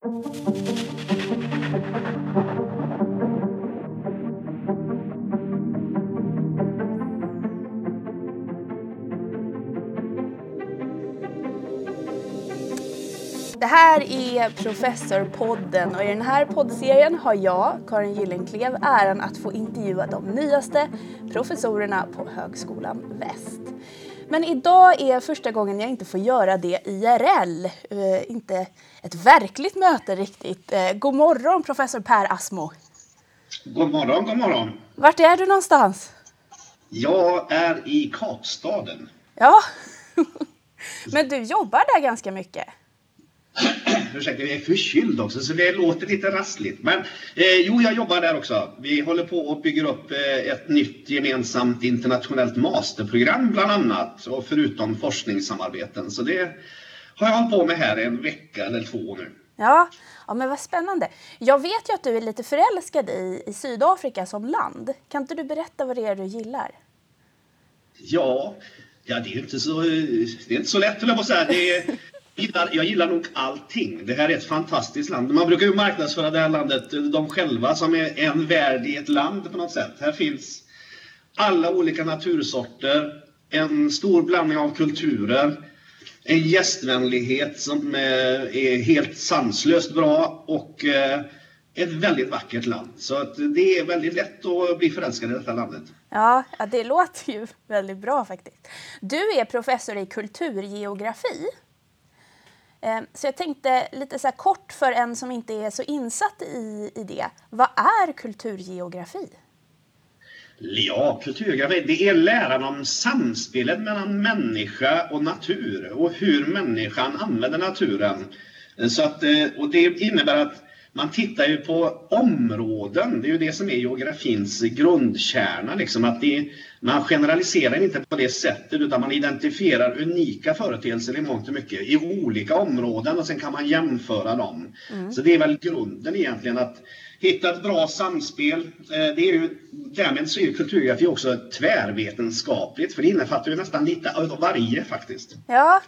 Det här är Professorpodden och i den här poddserien har jag, Karin Gyllenklev, äran att få intervjua de nyaste professorerna på Högskolan Väst. Men idag är första gången jag inte får göra det IRL, uh, inte ett verkligt möte riktigt. Uh, god morgon professor Per Asmo. God morgon, god morgon. Vart är du någonstans? Jag är i Kapstaden. Ja, men du jobbar där ganska mycket. Ursäkta, jag är förkyld också så det låter lite rassligt. Men eh, jo, jag jobbar där också. Vi håller på och bygger upp eh, ett nytt gemensamt internationellt masterprogram bland annat. Och förutom forskningssamarbeten. Så det har jag hållit på med här en vecka eller två nu. Ja, ja men vad spännande. Jag vet ju att du är lite förälskad i, i Sydafrika som land. Kan inte du berätta vad det är du gillar? Ja, ja det är inte så, det är inte så lätt, höll jag på att säga. Det är, gillar, jag gillar nog allting. Det här är ett fantastiskt land. Man brukar ju marknadsföra det här landet, de själva, som är en värld i ett land på något sätt. Här finns alla olika natursorter, en stor blandning av kulturer, en gästvänlighet som eh, är helt sanslöst bra och eh, ett väldigt vackert land. Så att det är väldigt lätt att bli förälskad i detta landet. Ja, det låter ju väldigt bra faktiskt. Du är professor i kulturgeografi. Ehm, så jag tänkte lite så kort för en som inte är så insatt i, i det. Vad är kulturgeografi? Ja, kulturgeografi, det är läran om samspelet mellan människa och natur och hur människan använder naturen. Så att, eh, och det innebär att man tittar ju på områden, det är ju det som är geografins grundkärna. Liksom, att det, man generaliserar inte på det sättet utan man identifierar unika företeelser i mångt och mycket i olika områden och sen kan man jämföra dem. Mm. Så det är väl grunden egentligen att hitta ett bra samspel. Eh, det är ju, därmed så är kulturgeografi också tvärvetenskapligt för det innefattar ju nästan lite av varje faktiskt. Ja,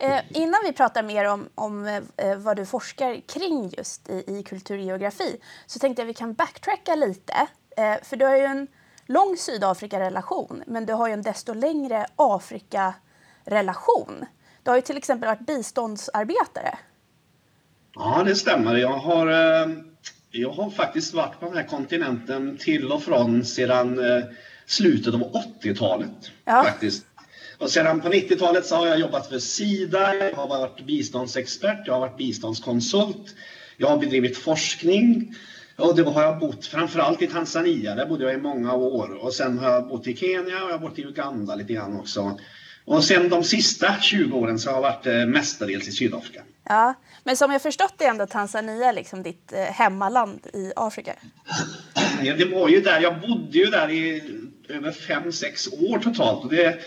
Eh, innan vi pratar mer om, om eh, vad du forskar kring just i, i kulturgeografi så tänkte jag att vi kan backtracka lite. Eh, för du har ju en lång Sydafrika-relation men du har ju en desto längre Afrika-relation. Du har ju till exempel varit biståndsarbetare. Ja, det stämmer. Jag har, eh, jag har faktiskt varit på den här kontinenten till och från sedan eh, slutet av 80-talet. Ja. Faktiskt. Och sedan på 90-talet så har jag jobbat för Sida, jag har varit biståndsexpert, jag har varit biståndskonsult, jag har bedrivit forskning och då har jag bott framförallt i Tanzania, där bodde jag i många år. Och sen har jag bott i Kenya och jag har bott i Uganda lite grann också. Och sen de sista 20 åren så har jag varit eh, mestadels i Sydafrika. Ja, men som jag förstått det är ändå Tanzania liksom ditt eh, hemmaland i Afrika? Ja, det var ju där, jag bodde ju där i över 5-6 år totalt. Och det,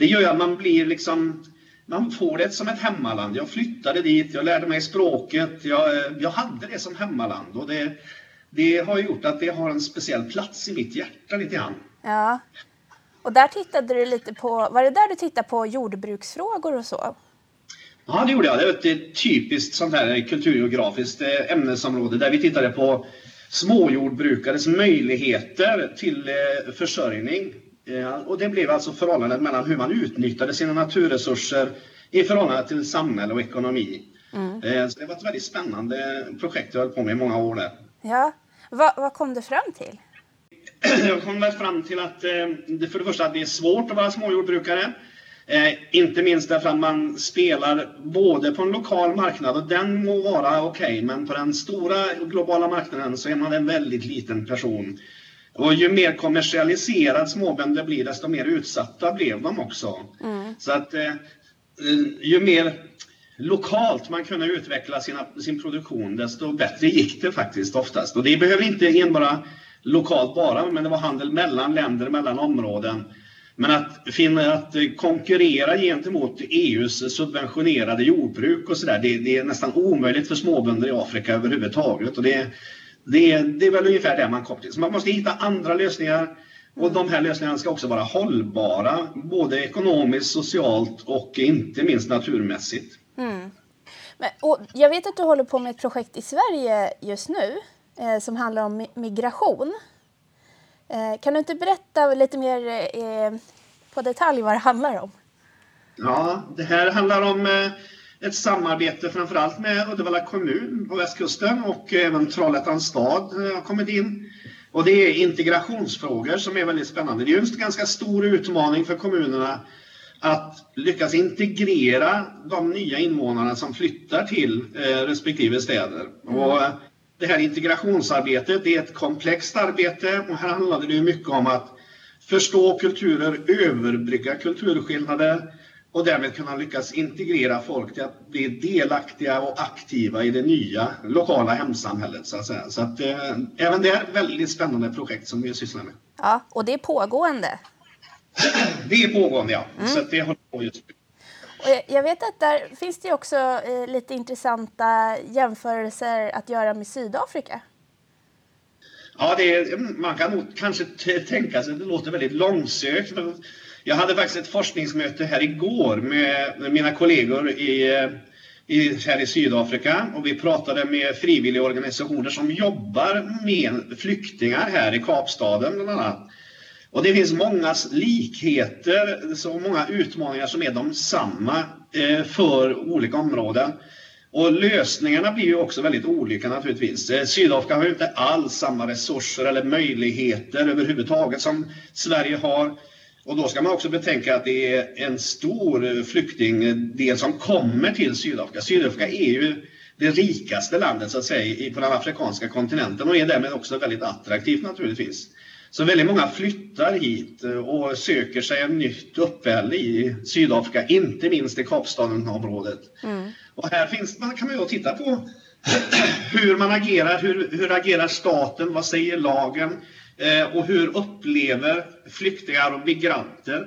det gör ju att man blir liksom man får det som ett hemmaland. Jag flyttade dit, jag lärde mig språket, jag, jag hade det som hemmaland. Och det, det har gjort att det har en speciell plats i mitt hjärta lite grann. Ja. Och där tittade du lite på, var det där du tittade på jordbruksfrågor och så? Ja, det gjorde jag. Det är ett typiskt sånt här kulturgeografiskt eh, ämnesområde där vi tittade på småjordbrukares möjligheter till eh, försörjning och det blev alltså förhållandet mellan hur man utnyttjade sina naturresurser i förhållande till samhälle och ekonomi. Mm. Eh, så det var ett väldigt spännande projekt jag höll på med i många år där. Ja. Vad, vad kom du fram till? Jag kom väl fram till att eh, för det första att det är svårt att vara småjordbrukare. Eh, inte minst därför att man spelar både på en lokal marknad och den må vara okej, okay, men på den stora globala marknaden så är man en väldigt liten person. Och ju mer kommersialiserad småbönder blir, desto mer utsatta blev de också. Mm. Så att eh, ju mer lokalt man kunde utveckla sina, sin produktion, desto bättre gick det faktiskt oftast. Och det behöver inte enbart lokalt bara, men det var handel mellan länder, mellan områden. Men att finna att konkurrera gentemot EUs subventionerade jordbruk och sådär, det, det, är nästan omöjligt för småbönder i Afrika överhuvudtaget. Och det, det, det är väl ungefär det man kommer till. Så man måste hitta andra lösningar. Och de här lösningarna ska också vara hållbara, både ekonomiskt, socialt och inte minst naturmässigt. Mm. Men, och jag vet att du håller på med ett projekt i Sverige just nu eh, som handlar om migration. Eh, kan du inte berätta lite mer eh, på detalj vad det handlar om? Ja, det här handlar om eh, ett samarbete framförallt med Uddevalla kommun på västkusten och även Trollhättans stad har kommit in. Och det är integrationsfrågor som är väldigt spännande. Det är en ganska stor utmaning för kommunerna att lyckas integrera de nya invånarna som flyttar till eh, respektive städer. Mm. Och det här integrationsarbetet är ett komplext arbete och här handlar det mycket om att förstå kulturer, överbrygga kulturskillnader och därmed kunna lyckas integrera folk till att bli delaktiga och aktiva i det nya lokala hemsamhället. Så att. Så att, eh, även det är ett väldigt spännande projekt som vi sysslar med. Ja, och det är pågående. Det är pågående, ja. Mm. Så det håller på just nu. Och jag vet att där finns det också eh, lite intressanta jämförelser att göra med Sydafrika. Ja, det är, man kan nog kanske tänka sig, det låter väldigt långsökt, men jag hade faktiskt ett forskningsmöte här igår med mina kollegor i, i, här i Sydafrika och vi pratade med frivilliga organisationer som jobbar med flyktingar här i Kapstaden bland annat. Och det finns många likheter, och många utmaningar som är de samma eh, för olika områden. Och lösningarna blir ju också väldigt olika naturligtvis. Eh, Sydafrika har ju inte alls samma resurser eller möjligheter överhuvudtaget som Sverige har. Och då ska man också betänka att det är en stor flyktingdel som kommer till Sydafrika. Sydafrika är ju det rikaste landet så att säga på den afrikanska kontinenten och är därmed också väldigt attraktivt naturligtvis. Så väldigt många flyttar hit och söker sig en nytt uppehälle i Sydafrika, inte minst i Kapstadenområdet. Mm. Och här finns, man kan man ju titta på hur man agerar, hur, hur agerar staten, vad säger lagen? Eh, och hur upplever flyktingar och migranter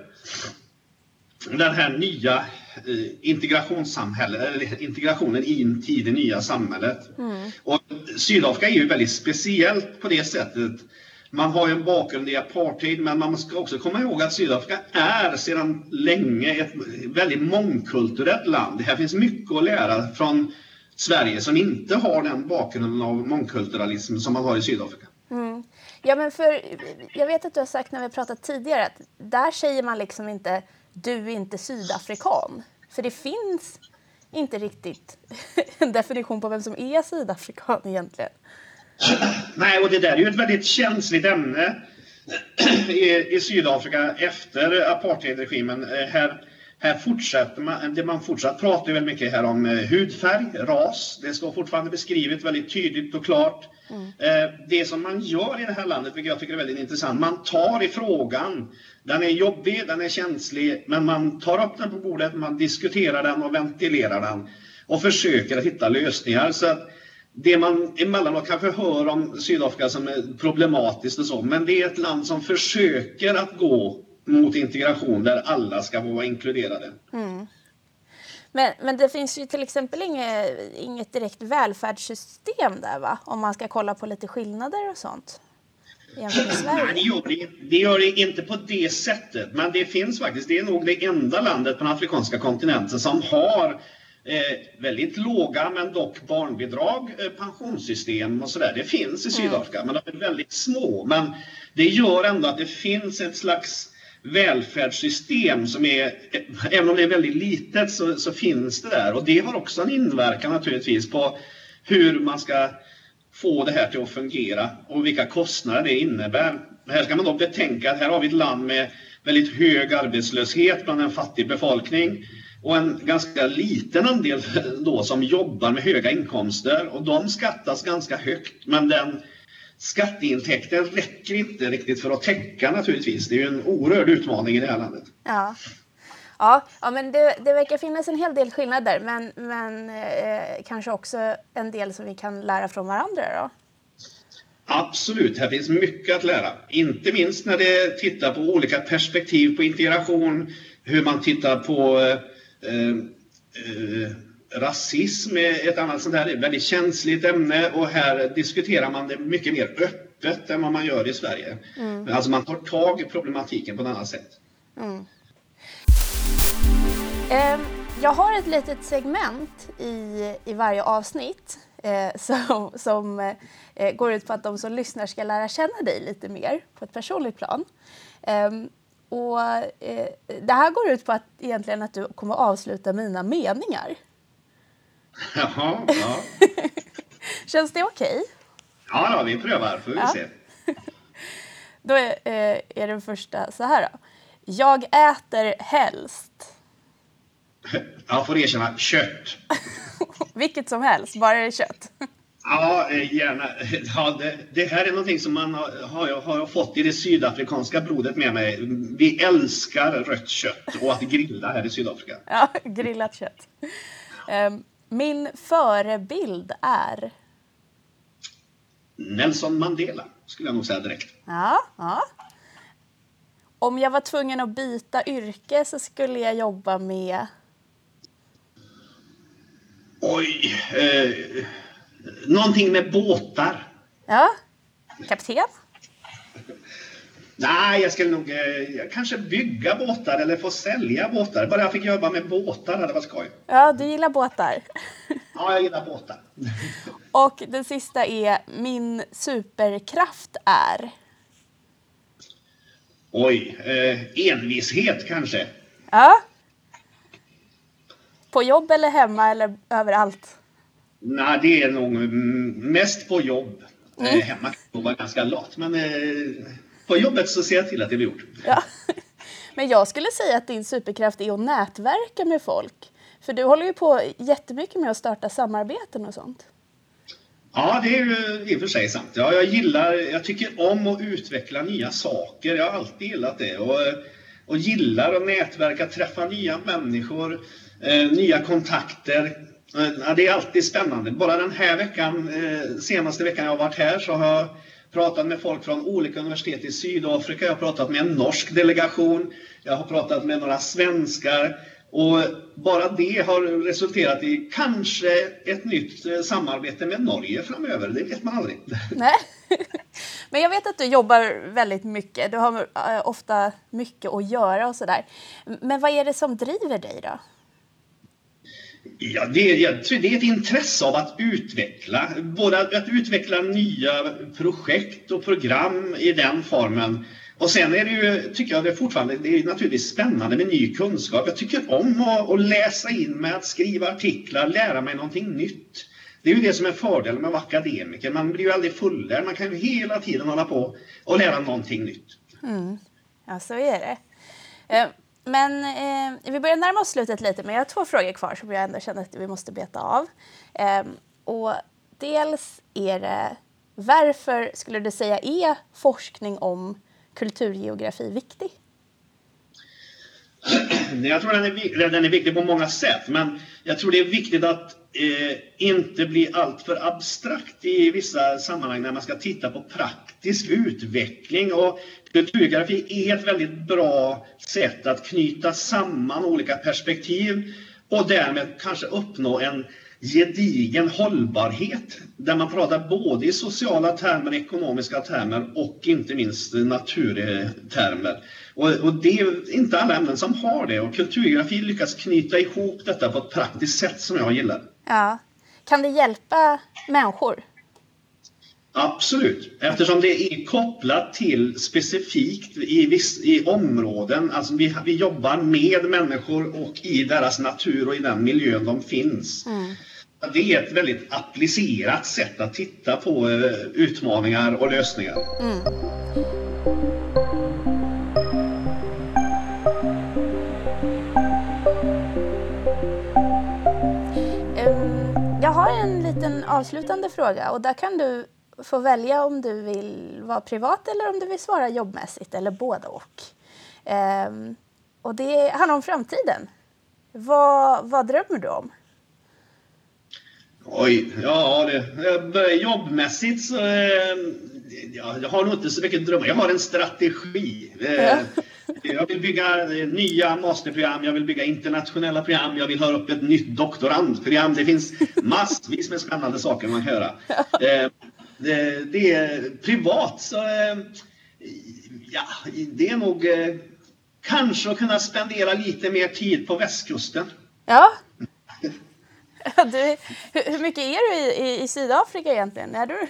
den här nya eh, integrationssamhället, eller integrationen in i det nya samhället. Mm. Och Sydafrika är ju väldigt speciellt på det sättet. Man har ju en bakgrund i apartheid, men man ska också komma ihåg att Sydafrika är sedan länge ett väldigt mångkulturellt land. Det här finns mycket att lära från Sverige som inte har den bakgrunden av mångkulturalism som man har i Sydafrika. Mm. Ja, men för jag vet att du har sagt när vi pratat tidigare att där säger man liksom inte du är inte sydafrikan. För det finns inte riktigt en definition på vem som är sydafrikan egentligen. Nej, och det där är ju ett väldigt känsligt ämne i, i Sydafrika efter apartheidregimen. Eh, här, här fortsätter man, det man fortsatt pratar ju väldigt mycket här om eh, hudfärg, ras. Det står fortfarande beskrivet väldigt tydligt och klart. Mm. Eh, det som man gör i det här landet, vilket jag tycker är väldigt intressant, man tar i frågan. Den är jobbig, den är känslig, men man tar upp den på bordet, man diskuterar den och ventilerar den och försöker att hitta lösningar. Så att det man emellanåt kanske hör om Sydafrika som är problematiskt och så, men det är ett land som försöker att gå mot integration där alla ska vara inkluderade. Mm. Men, men det finns ju till exempel inget, inget direkt välfärdssystem där va? Om man ska kolla på lite skillnader och sånt. Nej, det gör det, det gör det inte på det sättet. Men det finns faktiskt, det är nog det enda landet på den afrikanska kontinenten som har eh, väldigt låga men dock barnbidrag, eh, pensionssystem och sådär. Det finns i Sydafrika mm. men de är väldigt små. Men det gör ändå att det finns ett slags välfärdssystem som är, även om det är väldigt litet så, så, finns det där. Och det har också en inverkan naturligtvis på hur man ska få det här till att fungera och vilka kostnader det innebär. Här ska man då betänka att här har vi ett land med väldigt hög arbetslöshet bland en fattig befolkning och en ganska liten andel då som jobbar med höga inkomster och de skattas ganska högt men den skatteintäkten räcker inte riktigt för att täcka naturligtvis. Det är ju en oerhörd utmaning i det här landet. Ja. Ja, ja men det, det verkar finnas en hel del skillnader men, men eh, kanske också en del som vi kan lära från varandra då? Absolut, här finns mycket att lära. Inte minst när det tittar på olika perspektiv på integration, hur man tittar på eh, eh, rasism är ett annat sånt här väldigt känsligt ämne och här diskuterar man det mycket mer öppet än vad man gör i Sverige. Mm. Alltså man tar tag i problematiken på ett annat sätt. Mm. Eh, Jag har ett litet segment i, i varje avsnitt eh, som, som eh, går ut på att de som lyssnar ska lära känna dig lite mer på ett personligt plan. Eh, och, eh, det här går ut på att, egentligen att du kommer avsluta mina meningar. Jaha, ja. Känns det okej? Okay? Ja, då, vi prövar får vi ja. se. Då är, eh, är den första så här då. Jag äter helst. Jag får erkänna kött. Vilket som helst, bara det är kött. Ja, eh, gärna. Ja, det, det, här är någonting som man har, har, har, fått i det sydafrikanska blodet med mig. Vi älskar rött kött och att grilla här i Sydafrika. Ja, grillat kött. Ehm, min förebild är? Nelson Mandela, skulle jag nog säga direkt. Ja, ja. Om jag var tvungen att byta yrke så skulle jag jobba med? Oj. Eh, någonting med båtar. Ja. Kapten? Nej, jag skulle nog eh, kanske bygga båtar eller få sälja båtar. Bara jag fick jobba med båtar hade varit skoj. Ja, du gillar båtar. ja, jag gillar båtar. Och den sista är min superkraft är? Oj, eh, envishet kanske. Ja. På jobb eller hemma eller överallt? Nej, det är nog mest på jobb. Mm. Eh, hemma kan jag vara ganska lat, men eh, på jobbet så ser jag till att det blir gjort. Ja. Men jag skulle säga att din superkraft är att nätverka med folk. För du håller ju på jättemycket med att starta samarbeten och sånt. Ja, det är ju i och för sig sant. Ja, jag gillar, jag tycker om att utveckla nya saker. Jag har alltid gillat det. Och, och gillar att nätverka, träffa nya människor, eh, nya kontakter. Eh, det är alltid spännande. Bara den här veckan, eh, senaste veckan jag har varit här, så har jag pratat med folk från olika universitet i Sydafrika. Jag har pratat med en norsk delegation. Jag har pratat med några svenskar. Och bara det har resulterat i kanske ett nytt eh, samarbete med Norge framöver. Det vet man aldrig. Nej. Men jag vet att du jobbar väldigt mycket. Du har eh, ofta mycket att göra och sådär. Men vad är det som driver dig då? Ja, det, är, det är ett intresse av att utveckla, både att, utveckla nya projekt och program i den formen och sen är det ju, tycker jag det är fortfarande, det är naturligtvis spännande med ny kunskap. Jag tycker om att, att läsa in mig, att skriva artiklar, lära mig någonting nytt. Det är ju det som är fördelen med att vara akademiker. Man blir ju aldrig fullärd. Man kan ju hela tiden hålla på och lära någonting nytt. Mm. Ja, så är det. Eh, men eh, vi börjar närma oss slutet lite, men jag har två frågor kvar som jag ändå känner att vi måste beta av. Eh, och dels är det, varför skulle du säga är forskning om kulturgeografi viktig? Jag tror den är, den är viktig på många sätt, men jag tror det är viktigt att eh, inte bli alltför abstrakt i vissa sammanhang när man ska titta på praktisk utveckling. Och kulturgeografi är ett väldigt bra sätt att knyta samman olika perspektiv och därmed kanske uppnå en gedigen hållbarhet där man pratar både i sociala termer, ekonomiska termer och inte minst naturtermer. Och, och det är inte alla ämnen som har det och kulturgeografi lyckas knyta ihop detta på ett praktiskt sätt som jag gillar. Ja. Kan det hjälpa människor? Absolut, eftersom det är kopplat till specifikt i, viss, i områden. Alltså vi, vi jobbar med människor och i deras natur och i den miljön de finns. Mm. Det är ett väldigt applicerat sätt att titta på eh, utmaningar och lösningar. Mm. Jag har en liten avslutande fråga och där kan du få välja om du vill vara privat eller om du vill svara jobbmässigt eller både och. Um, och det handlar om framtiden. Vad, vad drömmer du om? Oj, ja, det, jobbmässigt så... Eh, ja, jag har nog inte så mycket drömmar. Jag har en strategi. Eh, jag vill bygga nya masterprogram, jag vill bygga internationella program, jag vill ha upp ett nytt doktorandprogram. Det finns massvis med spännande saker man kan göra. Eh, det, det är privat så... Eh, ja, det är nog eh, kanske att kunna spendera lite mer tid på västkusten. Ja. Du, hur, mycket är du i, i, i Sydafrika egentligen? Är du?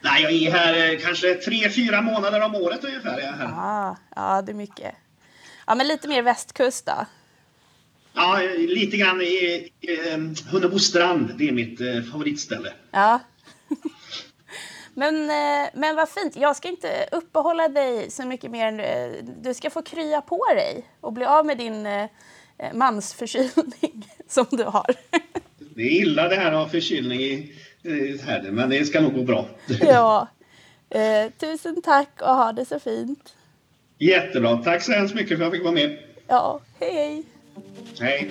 Nej, jag är här eh, kanske tre, fyra månader om året ungefär. Är jag här. Ah, ja, det är mycket. Ja, men lite mer västkust då? Ja, lite grann i eh, Hunnebostrand. Det är mitt eh, favoritställe. Ja. Men, eh, men vad fint. Jag ska inte uppehålla dig så mycket mer. än, eh, Du ska få krya på dig och bli av med din eh, mansförkylning som du har. Det är illa det här att ha förkylning i här, men det ska nog gå bra. ja. Eh, tusen tack och ha det så fint. Jättebra. Tack så hemskt mycket för att jag fick vara med. Ja, hej hej. Hej.